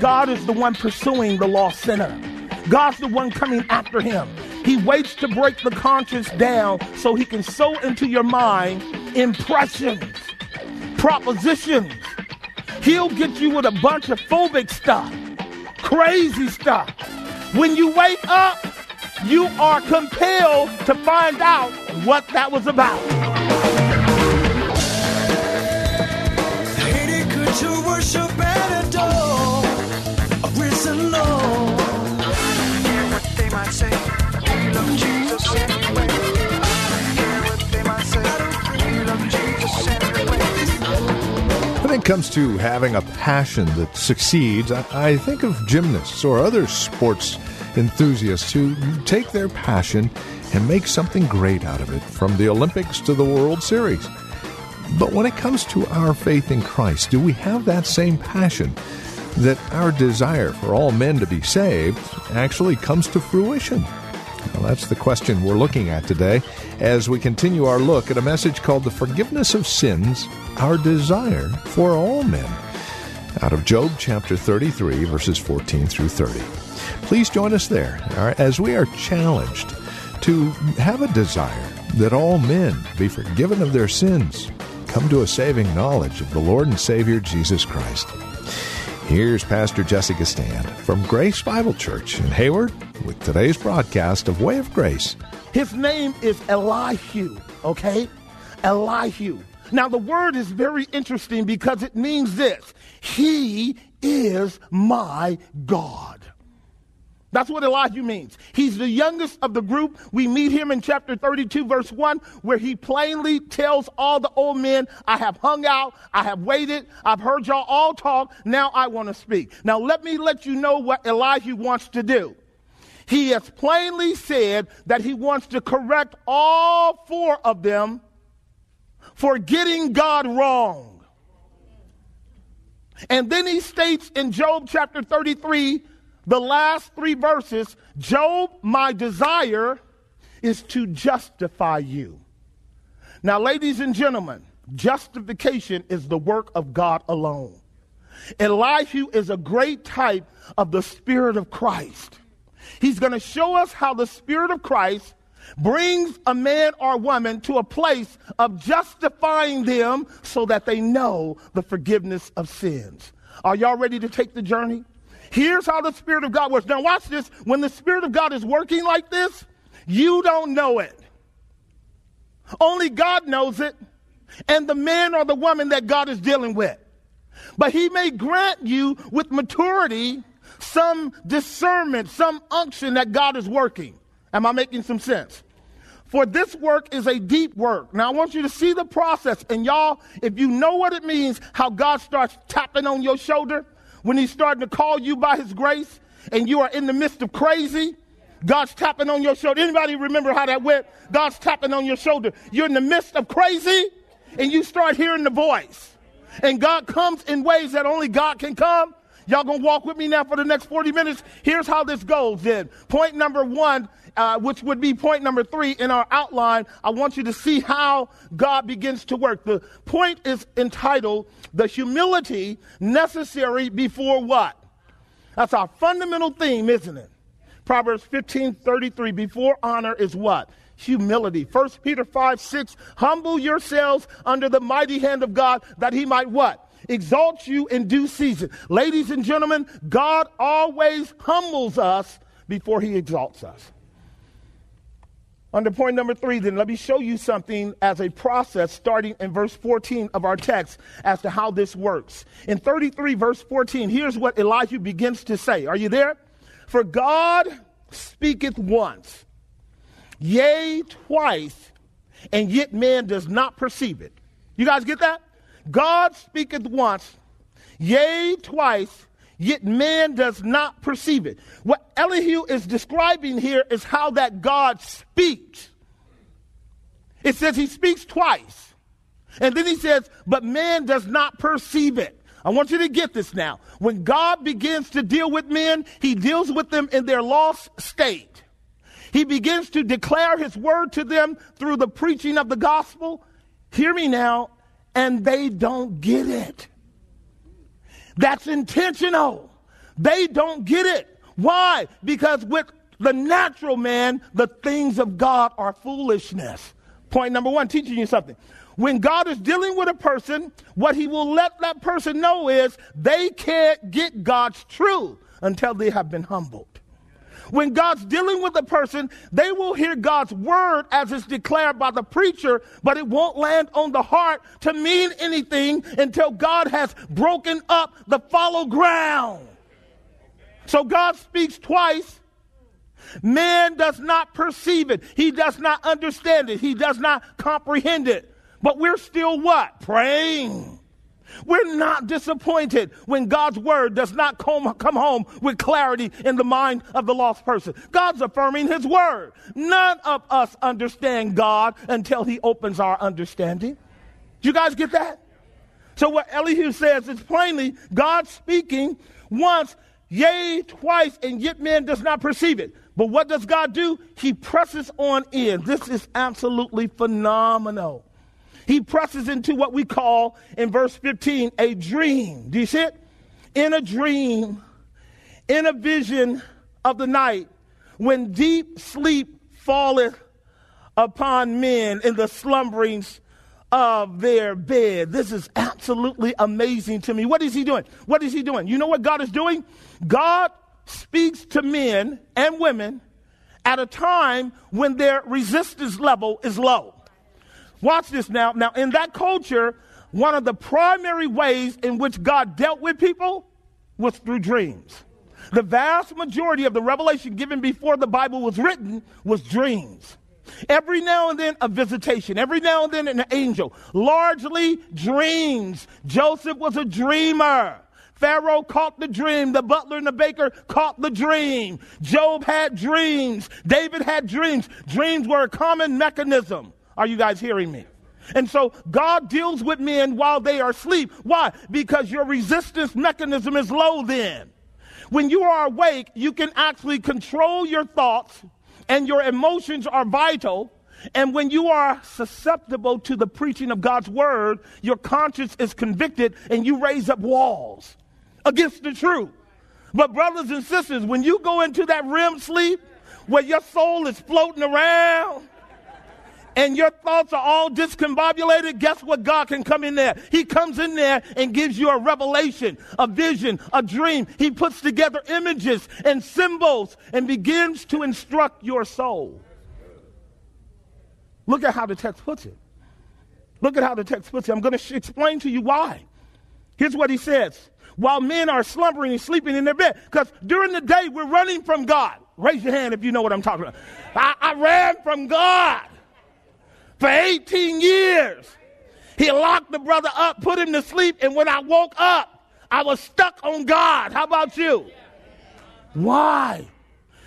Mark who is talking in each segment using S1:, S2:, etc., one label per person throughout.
S1: God is the one pursuing the lost sinner. God's the one coming after him. He waits to break the conscience down so he can sow into your mind impressions, propositions. He'll get you with a bunch of phobic stuff, crazy stuff. When you wake up, you are compelled to find out what that was about.
S2: When it comes to having a passion that succeeds, I, I think of gymnasts or other sports enthusiasts who take their passion and make something great out of it, from the Olympics to the World Series. But when it comes to our faith in Christ, do we have that same passion that our desire for all men to be saved actually comes to fruition? Well, that's the question we're looking at today as we continue our look at a message called The Forgiveness of Sins, Our Desire for All Men, out of Job chapter 33, verses 14 through 30. Please join us there uh, as we are challenged to have a desire that all men be forgiven of their sins come to a saving knowledge of the Lord and Savior Jesus Christ. Here's Pastor Jesse Gistand from Grace Bible Church in Hayward with today's broadcast of Way of Grace.
S1: His name is Elihu, okay? Elihu. Now, the word is very interesting because it means this He is my God. That's what Elihu means. He's the youngest of the group. We meet him in chapter 32, verse 1, where he plainly tells all the old men, I have hung out, I have waited, I've heard y'all all talk, now I want to speak. Now, let me let you know what Elihu wants to do. He has plainly said that he wants to correct all four of them for getting God wrong. And then he states in Job chapter 33, the last three verses, Job, my desire is to justify you. Now, ladies and gentlemen, justification is the work of God alone. Elihu is a great type of the Spirit of Christ. He's going to show us how the Spirit of Christ brings a man or woman to a place of justifying them so that they know the forgiveness of sins. Are y'all ready to take the journey? Here's how the Spirit of God works. Now, watch this. When the Spirit of God is working like this, you don't know it. Only God knows it, and the man or the woman that God is dealing with. But He may grant you with maturity some discernment, some unction that God is working. Am I making some sense? For this work is a deep work. Now, I want you to see the process. And y'all, if you know what it means, how God starts tapping on your shoulder, when he's starting to call you by his grace and you are in the midst of crazy, God's tapping on your shoulder. Anybody remember how that went? God's tapping on your shoulder. You're in the midst of crazy and you start hearing the voice. And God comes in ways that only God can come. Y'all gonna walk with me now for the next 40 minutes? Here's how this goes then. Point number one, uh, which would be point number three in our outline, I want you to see how God begins to work. The point is entitled the humility necessary before what? That's our fundamental theme, isn't it? Proverbs 15 33, before honor is what? Humility. 1 Peter 5 6, humble yourselves under the mighty hand of God that he might what? Exalt you in due season. Ladies and gentlemen, God always humbles us before he exalts us. Under point number three, then let me show you something as a process starting in verse 14 of our text as to how this works. In 33, verse 14, here's what Elihu begins to say. Are you there? For God speaketh once, yea, twice, and yet man does not perceive it. You guys get that? God speaketh once, yea, twice, yet man does not perceive it. What Elihu is describing here is how that God speaks. It says he speaks twice. And then he says, but man does not perceive it. I want you to get this now. When God begins to deal with men, he deals with them in their lost state. He begins to declare his word to them through the preaching of the gospel. Hear me now, and they don't get it. That's intentional. They don't get it. Why? Because with the natural man, the things of God are foolishness. Point number one, teaching you something. When God is dealing with a person, what he will let that person know is they can't get God's truth until they have been humbled. When God's dealing with a person, they will hear God's word as it's declared by the preacher, but it won't land on the heart to mean anything until God has broken up the fallow ground. So God speaks twice. Man does not perceive it. He does not understand it. He does not comprehend it. But we're still what? Praying. We're not disappointed when God's word does not come, come home with clarity in the mind of the lost person. God's affirming his word. None of us understand God until he opens our understanding. Do you guys get that? So what Elihu says is plainly God speaking once, yea, twice, and yet man does not perceive it. But what does God do? He presses on in. This is absolutely phenomenal he presses into what we call in verse 15 a dream. Do you see it? In a dream, in a vision of the night, when deep sleep falleth upon men in the slumberings of their bed. This is absolutely amazing to me. What is he doing? What is he doing? You know what God is doing? God speaks to men and women at a time when their resistance level is low. Watch this now. Now, in that culture, one of the primary ways in which God dealt with people was through dreams. The vast majority of the revelation given before the Bible was written was dreams. Every now and then, a visitation. Every now and then, an angel. Largely dreams. Joseph was a dreamer. Pharaoh caught the dream. The butler and the baker caught the dream. Job had dreams. David had dreams. Dreams were a common mechanism are you guys hearing me? And so God deals with men while they are asleep. Why? Because your resistance mechanism is low then. When you are awake, you can actually control your thoughts and your emotions are vital. And when you are susceptible to the preaching of God's word, your conscience is convicted and you raise up walls against the truth. But, brothers and sisters, when you go into that REM sleep where your soul is floating around, and your thoughts are all discombobulated, guess what? God can come in there. He comes in there and gives you a revelation, a vision, a dream. He puts together images and symbols and begins to instruct your soul. Look at how the text puts it. Look at how the text puts it. I'm going to explain to you why. Here's what he says. While men are slumbering and sleeping in their bed, because during the day we're running from God. Raise your hand if you know what I'm talking about. I, I ran from God for 18 years. He locked the brother up, put him to sleep, and when I woke up, I was stuck on God. How about you? Why?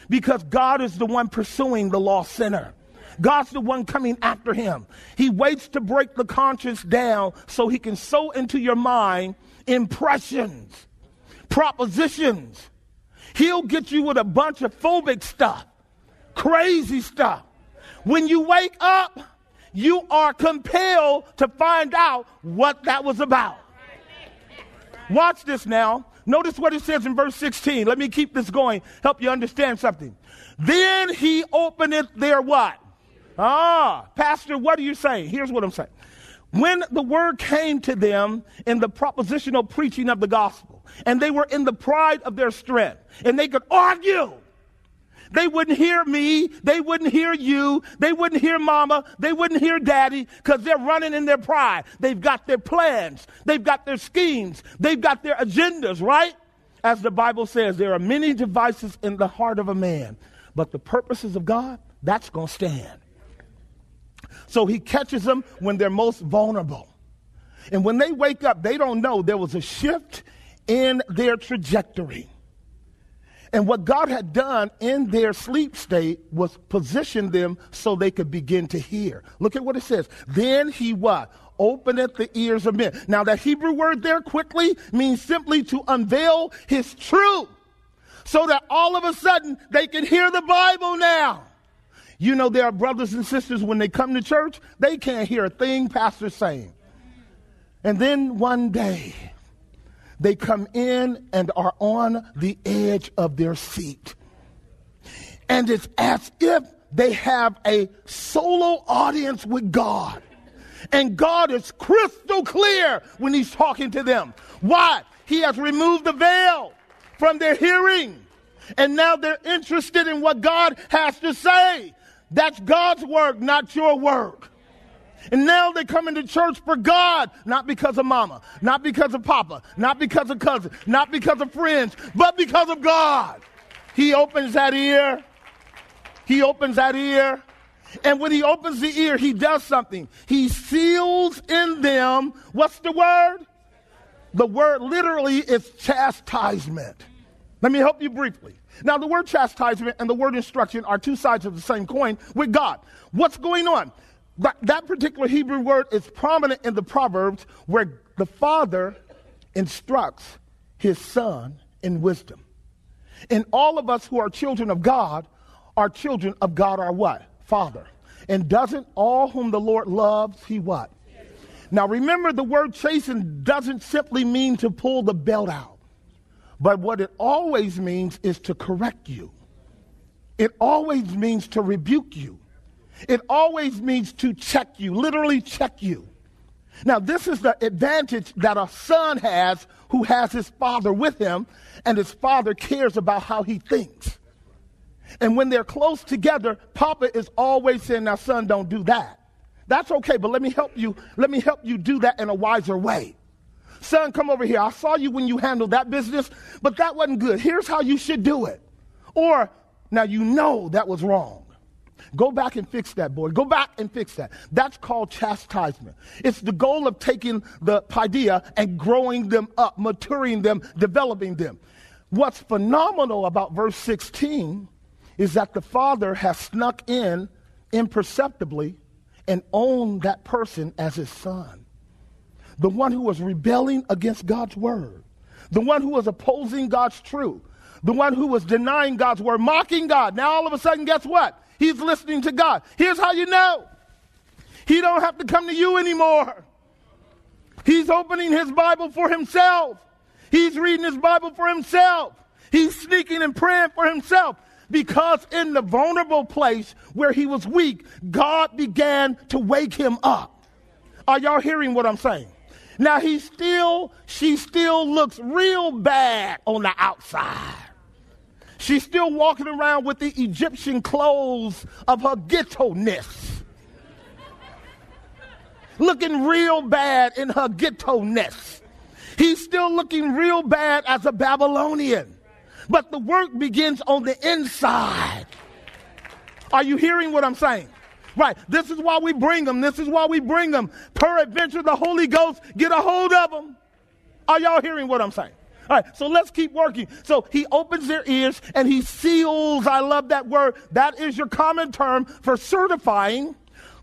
S1: Because God is the one pursuing the lost sinner. God's the one coming after him. He waits to break the conscience down so he can sow into your mind impressions, propositions. He'll get you with a bunch of phobic stuff, crazy stuff. When you wake up, you are compelled to find out what that was about. Watch this now. Notice what it says in verse 16. Let me keep this going, help you understand something. Then he openeth their what? Ah, Pastor, what are you saying? Here's what I'm saying. When the word came to them in the propositional preaching of the gospel, and they were in the pride of their strength, and they could argue they wouldn't hear me. They wouldn't hear you. They wouldn't hear mama. They wouldn't hear daddy because they're running in their pride. They've got their plans. They've got their schemes. They've got their agendas, right? As the Bible says, there are many devices in the heart of a man, but the purposes of God, that's going to stand. So he catches them when they're most vulnerable. And when they wake up, they don't know there was a shift in their trajectory. And what God had done in their sleep state was position them so they could begin to hear. Look at what it says. Then he what? Openeth the ears of men. Now that Hebrew word there quickly means simply to unveil his truth so that all of a sudden they can hear the Bible now. You know, there are brothers and sisters when they come to church, they can't hear a thing pastor's saying. And then one day, they come in and are on the edge of their seat. And it's as if they have a solo audience with God. And God is crystal clear when He's talking to them. Why? He has removed the veil from their hearing. And now they're interested in what God has to say. That's God's work, not your work. And now they come into church for God, not because of mama, not because of papa, not because of cousin, not because of friends, but because of God. He opens that ear. He opens that ear. And when he opens the ear, he does something. He seals in them, what's the word? The word literally is chastisement. Let me help you briefly. Now, the word chastisement and the word instruction are two sides of the same coin with God. What's going on? That, that particular Hebrew word is prominent in the Proverbs where the father instructs his son in wisdom. And all of us who are children of God are children of God, our what? Father. And doesn't all whom the Lord loves, he what? Now remember, the word chasten doesn't simply mean to pull the belt out, but what it always means is to correct you. It always means to rebuke you. It always means to check you, literally check you. Now, this is the advantage that a son has who has his father with him, and his father cares about how he thinks. And when they're close together, Papa is always saying, Now, son, don't do that. That's okay, but let me help you. Let me help you do that in a wiser way. Son, come over here. I saw you when you handled that business, but that wasn't good. Here's how you should do it. Or, now you know that was wrong. Go back and fix that, boy. Go back and fix that. That's called chastisement. It's the goal of taking the paideia and growing them up, maturing them, developing them. What's phenomenal about verse 16 is that the father has snuck in imperceptibly and owned that person as his son. The one who was rebelling against God's word, the one who was opposing God's truth, the one who was denying God's word, mocking God. Now all of a sudden, guess what? He's listening to God. Here's how you know. He don't have to come to you anymore. He's opening his Bible for himself. He's reading his Bible for himself. He's sneaking and praying for himself. Because in the vulnerable place where he was weak, God began to wake him up. Are y'all hearing what I'm saying? Now he still, she still looks real bad on the outside. She's still walking around with the Egyptian clothes of her ghetto ness. looking real bad in her ghetto ness. He's still looking real bad as a Babylonian. But the work begins on the inside. Are you hearing what I'm saying? Right. This is why we bring them. This is why we bring them. Peradventure, the Holy Ghost get a hold of them. Are y'all hearing what I'm saying? All right, so let's keep working. So he opens their ears and he seals. I love that word. That is your common term for certifying,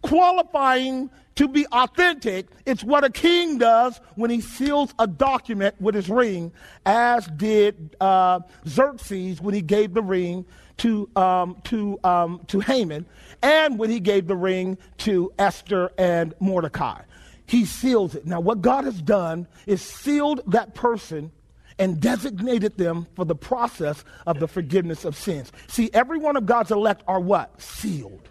S1: qualifying to be authentic. It's what a king does when he seals a document with his ring, as did uh, Xerxes when he gave the ring to, um, to, um, to Haman, and when he gave the ring to Esther and Mordecai. He seals it. Now, what God has done is sealed that person and designated them for the process of the forgiveness of sins. See, every one of God's elect are what? Sealed.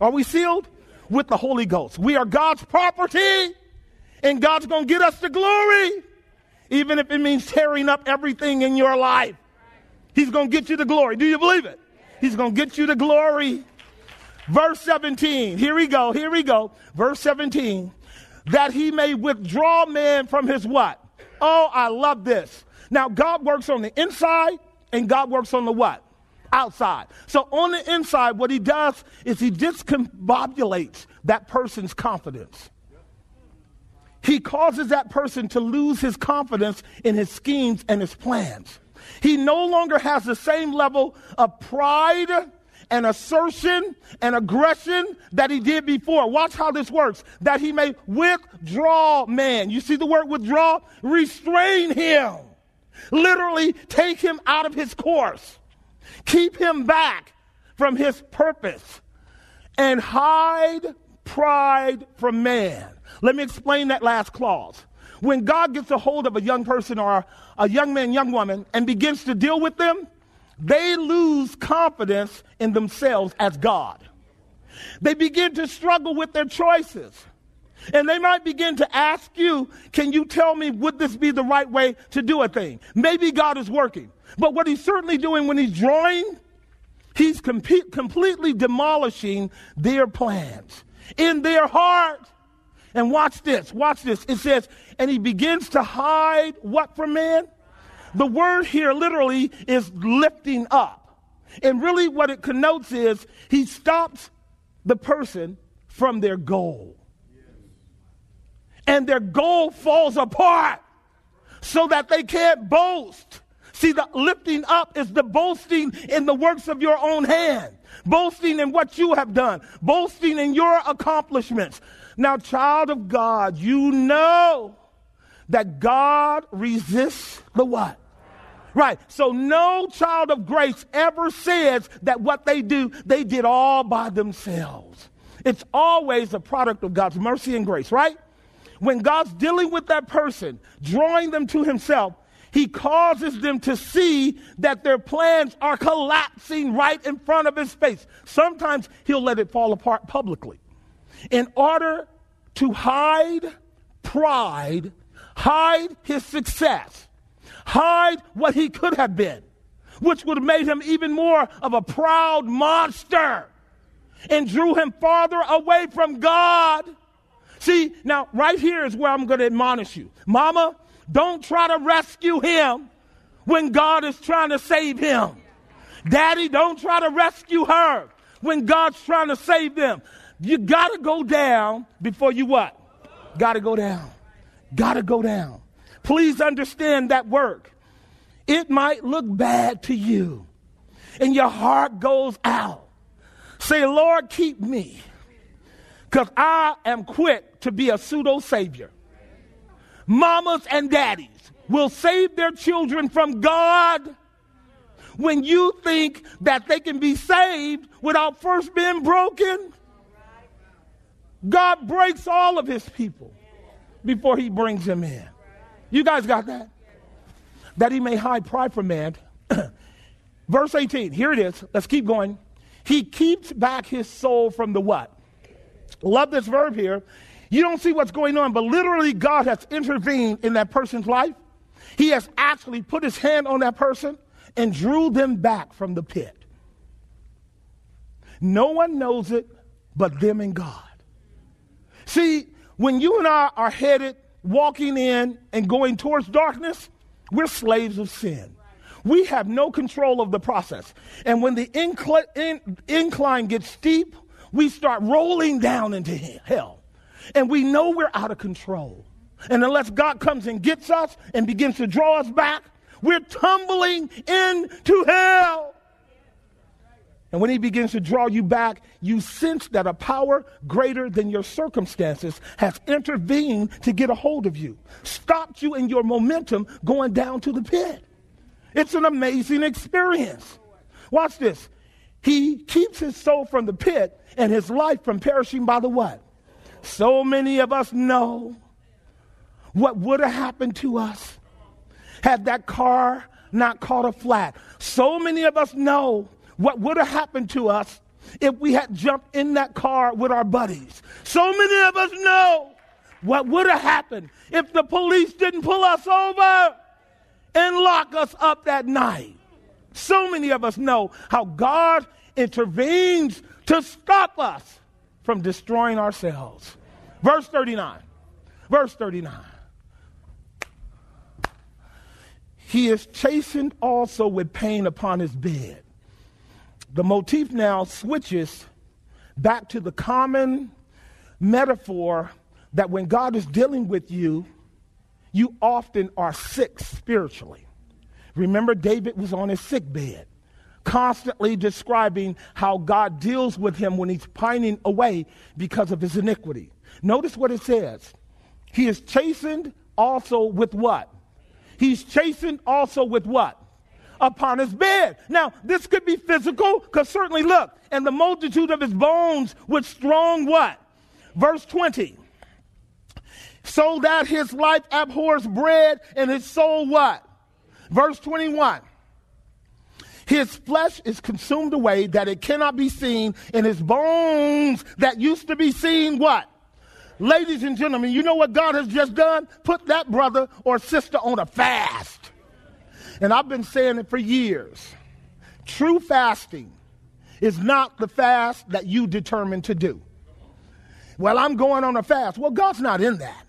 S1: Are we sealed? With the Holy Ghost. We are God's property, and God's going to get us the glory, even if it means tearing up everything in your life. He's going to get you the glory. Do you believe it? He's going to get you the glory. Verse 17. Here we go. Here we go. Verse 17. That he may withdraw man from his what? Oh, I love this. Now, God works on the inside and God works on the what? Outside. So on the inside, what he does is he discombobulates that person's confidence. he causes that person to lose his confidence in his schemes and his plans. He no longer has the same level of pride and assertion and aggression that he did before. Watch how this works. That he may withdraw man. You see the word withdraw? Restrain him. Literally take him out of his course. Keep him back from his purpose and hide pride from man. Let me explain that last clause. When God gets a hold of a young person or a young man, young woman, and begins to deal with them, they lose confidence in themselves as God. They begin to struggle with their choices. And they might begin to ask you, can you tell me, would this be the right way to do a thing? Maybe God is working. But what he's certainly doing when he's drawing, he's com- completely demolishing their plans in their heart. And watch this, watch this. It says, and he begins to hide what from man? The word here literally is lifting up. And really, what it connotes is he stops the person from their goal. And their goal falls apart so that they can't boast. See, the lifting up is the boasting in the works of your own hand, boasting in what you have done, boasting in your accomplishments. Now, child of God, you know that God resists the what? Right. So no child of grace ever says that what they do, they did all by themselves. It's always a product of God's mercy and grace, right? When God's dealing with that person, drawing them to himself, he causes them to see that their plans are collapsing right in front of his face. Sometimes he'll let it fall apart publicly in order to hide pride, hide his success, hide what he could have been, which would have made him even more of a proud monster and drew him farther away from God. See, now right here is where I'm going to admonish you. Mama, don't try to rescue him when God is trying to save him. Daddy, don't try to rescue her when God's trying to save them. You got to go down before you what? Got to go down. Got to go down. Please understand that work. It might look bad to you, and your heart goes out. Say, Lord, keep me, because I am quick to be a pseudo savior. Mamas and daddies will save their children from God when you think that they can be saved without first being broken. God breaks all of his people before he brings them in. You guys got that? That he may hide pride from man. Verse 18, here it is. Let's keep going. He keeps back his soul from the what? Love this verb here. You don't see what's going on, but literally God has intervened in that person's life. He has actually put his hand on that person and drew them back from the pit. No one knows it but them and God. See, when you and I are headed walking in and going towards darkness, we're slaves of sin. We have no control of the process. And when the incl- in- incline gets steep, we start rolling down into hell. And we know we're out of control. And unless God comes and gets us and begins to draw us back, we're tumbling into hell. And when he begins to draw you back, you sense that a power greater than your circumstances has intervened to get a hold of you, stopped you in your momentum going down to the pit. It's an amazing experience. Watch this. He keeps his soul from the pit and his life from perishing by the what? So many of us know what would have happened to us had that car not caught a flat. So many of us know what would have happened to us if we had jumped in that car with our buddies. So many of us know what would have happened if the police didn't pull us over and lock us up that night. So many of us know how God intervenes to stop us from destroying ourselves. Verse 39. Verse 39. He is chastened also with pain upon his bed the motif now switches back to the common metaphor that when God is dealing with you, you often are sick spiritually. Remember, David was on his sick bed, constantly describing how God deals with him when he's pining away because of his iniquity. Notice what it says. He is chastened also with what? He's chastened also with what? Upon his bed. Now, this could be physical, because certainly look, and the multitude of his bones with strong what? Verse 20. So that his life abhors bread and his soul what? Verse 21. His flesh is consumed away that it cannot be seen, and his bones that used to be seen what? Ladies and gentlemen, you know what God has just done? Put that brother or sister on a fast. And I've been saying it for years. True fasting is not the fast that you determine to do. Well, I'm going on a fast. Well, God's not in that.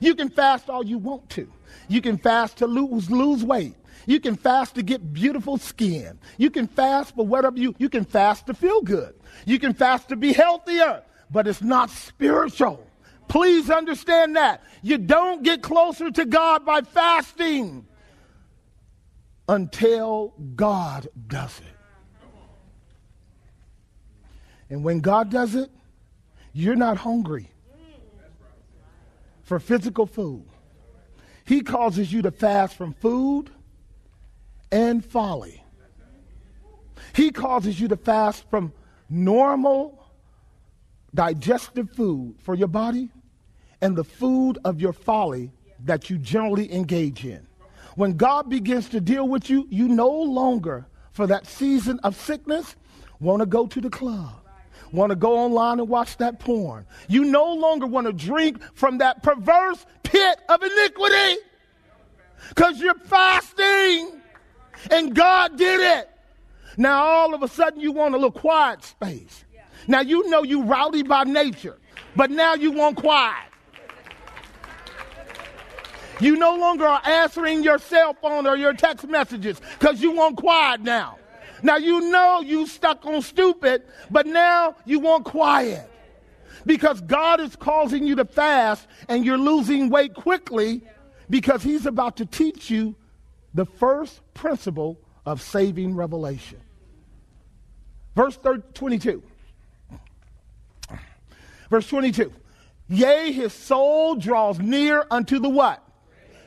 S1: You can fast all you want to. You can fast to lose, lose weight. You can fast to get beautiful skin. You can fast for whatever you, you can fast to feel good. You can fast to be healthier, but it's not spiritual. Please understand that. You don't get closer to God by fasting until God does it. And when God does it, you're not hungry for physical food. He causes you to fast from food and folly. He causes you to fast from normal digestive food for your body and the food of your folly that you generally engage in. When God begins to deal with you, you no longer, for that season of sickness, want to go to the club, want to go online and watch that porn. You no longer want to drink from that perverse pit of iniquity because you're fasting and God did it. Now all of a sudden you want a little quiet space. Now you know you rowdy by nature, but now you want quiet. You no longer are answering your cell phone or your text messages because you want quiet now. Now you know you stuck on stupid, but now you want quiet. Because God is causing you to fast and you're losing weight quickly because He's about to teach you the first principle of saving revelation. Verse 22. Verse 22. Yea, his soul draws near unto the what?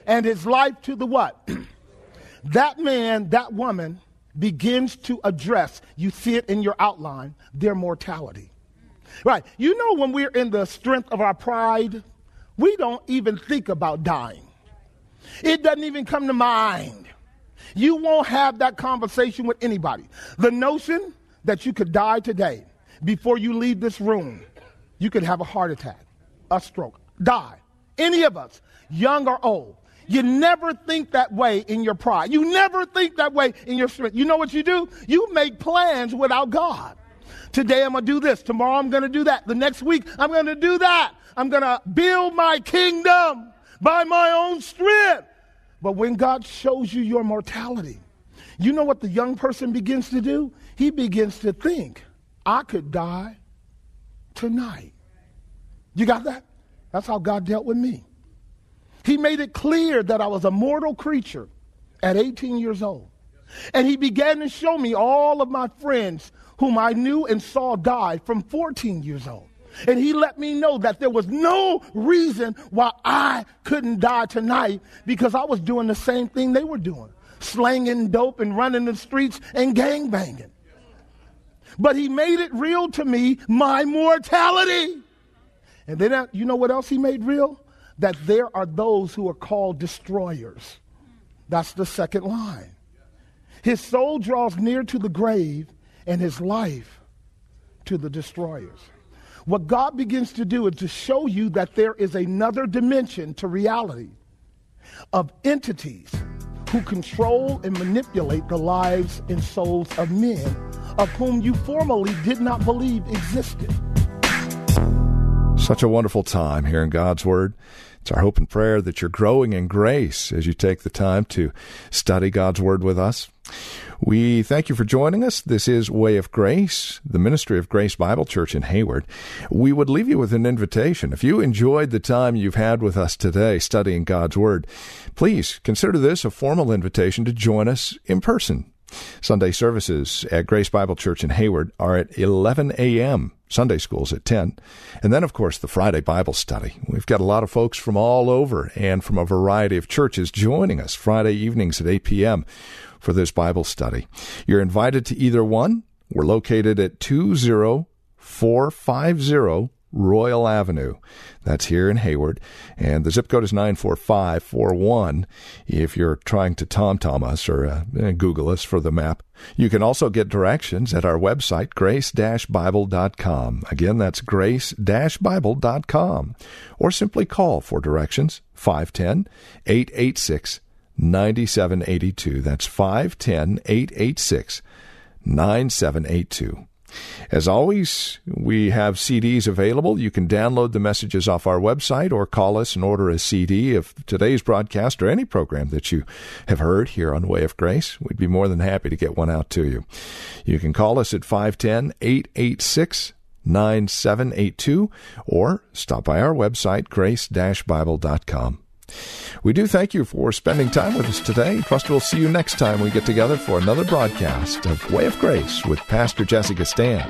S1: And his life to the what? that man, that woman begins to address, you see it in your outline, their mortality. Right. You know, when we're in the strength of our pride, we don't even think about dying. It doesn't even come to mind. You won't have that conversation with anybody. The notion that you could die today before you leave this room, you could have a heart attack, a stroke, die. Any of us, young or old. You never think that way in your pride. You never think that way in your strength. You know what you do? You make plans without God. Today I'm going to do this. Tomorrow I'm going to do that. The next week I'm going to do that. I'm going to build my kingdom by my own strength. But when God shows you your mortality, you know what the young person begins to do? He begins to think, I could die tonight. You got that? That's how God dealt with me. He made it clear that I was a mortal creature at 18 years old. And he began to show me all of my friends whom I knew and saw die from 14 years old. And he let me know that there was no reason why I couldn't die tonight because I was doing the same thing they were doing slanging dope and running the streets and gang banging. But he made it real to me, my mortality. And then, uh, you know what else he made real? That there are those who are called destroyers. That's the second line. His soul draws near to the grave, and his life to the destroyers. What God begins to do is to show you that there is another dimension to reality of entities who control and manipulate the lives and souls of men of whom you formerly did not believe existed.
S2: Such a wonderful time here in God's Word. It's our hope and prayer that you're growing in grace as you take the time to study God's Word with us. We thank you for joining us. This is Way of Grace, the ministry of Grace Bible Church in Hayward. We would leave you with an invitation. If you enjoyed the time you've had with us today studying God's Word, please consider this a formal invitation to join us in person. Sunday services at Grace Bible Church in Hayward are at 11 a.m. Sunday schools at 10. And then, of course, the Friday Bible study. We've got a lot of folks from all over and from a variety of churches joining us Friday evenings at 8 p.m. for this Bible study. You're invited to either one. We're located at 20450 Royal Avenue. That's here in Hayward. And the zip code is 94541 if you're trying to TomTom us or uh, Google us for the map. You can also get directions at our website, grace-bible.com. Again, that's grace-bible.com. Or simply call for directions, 510-886 9782. That's 510 886 9782. As always, we have CDs available. You can download the messages off our website or call us and order a CD of today's broadcast or any program that you have heard here on Way of Grace. We'd be more than happy to get one out to you. You can call us at 510 886 9782 or stop by our website, grace-bible.com. We do thank you for spending time with us today. Trust we'll see you next time we get together for another broadcast of Way of Grace with Pastor Jesse Gistand.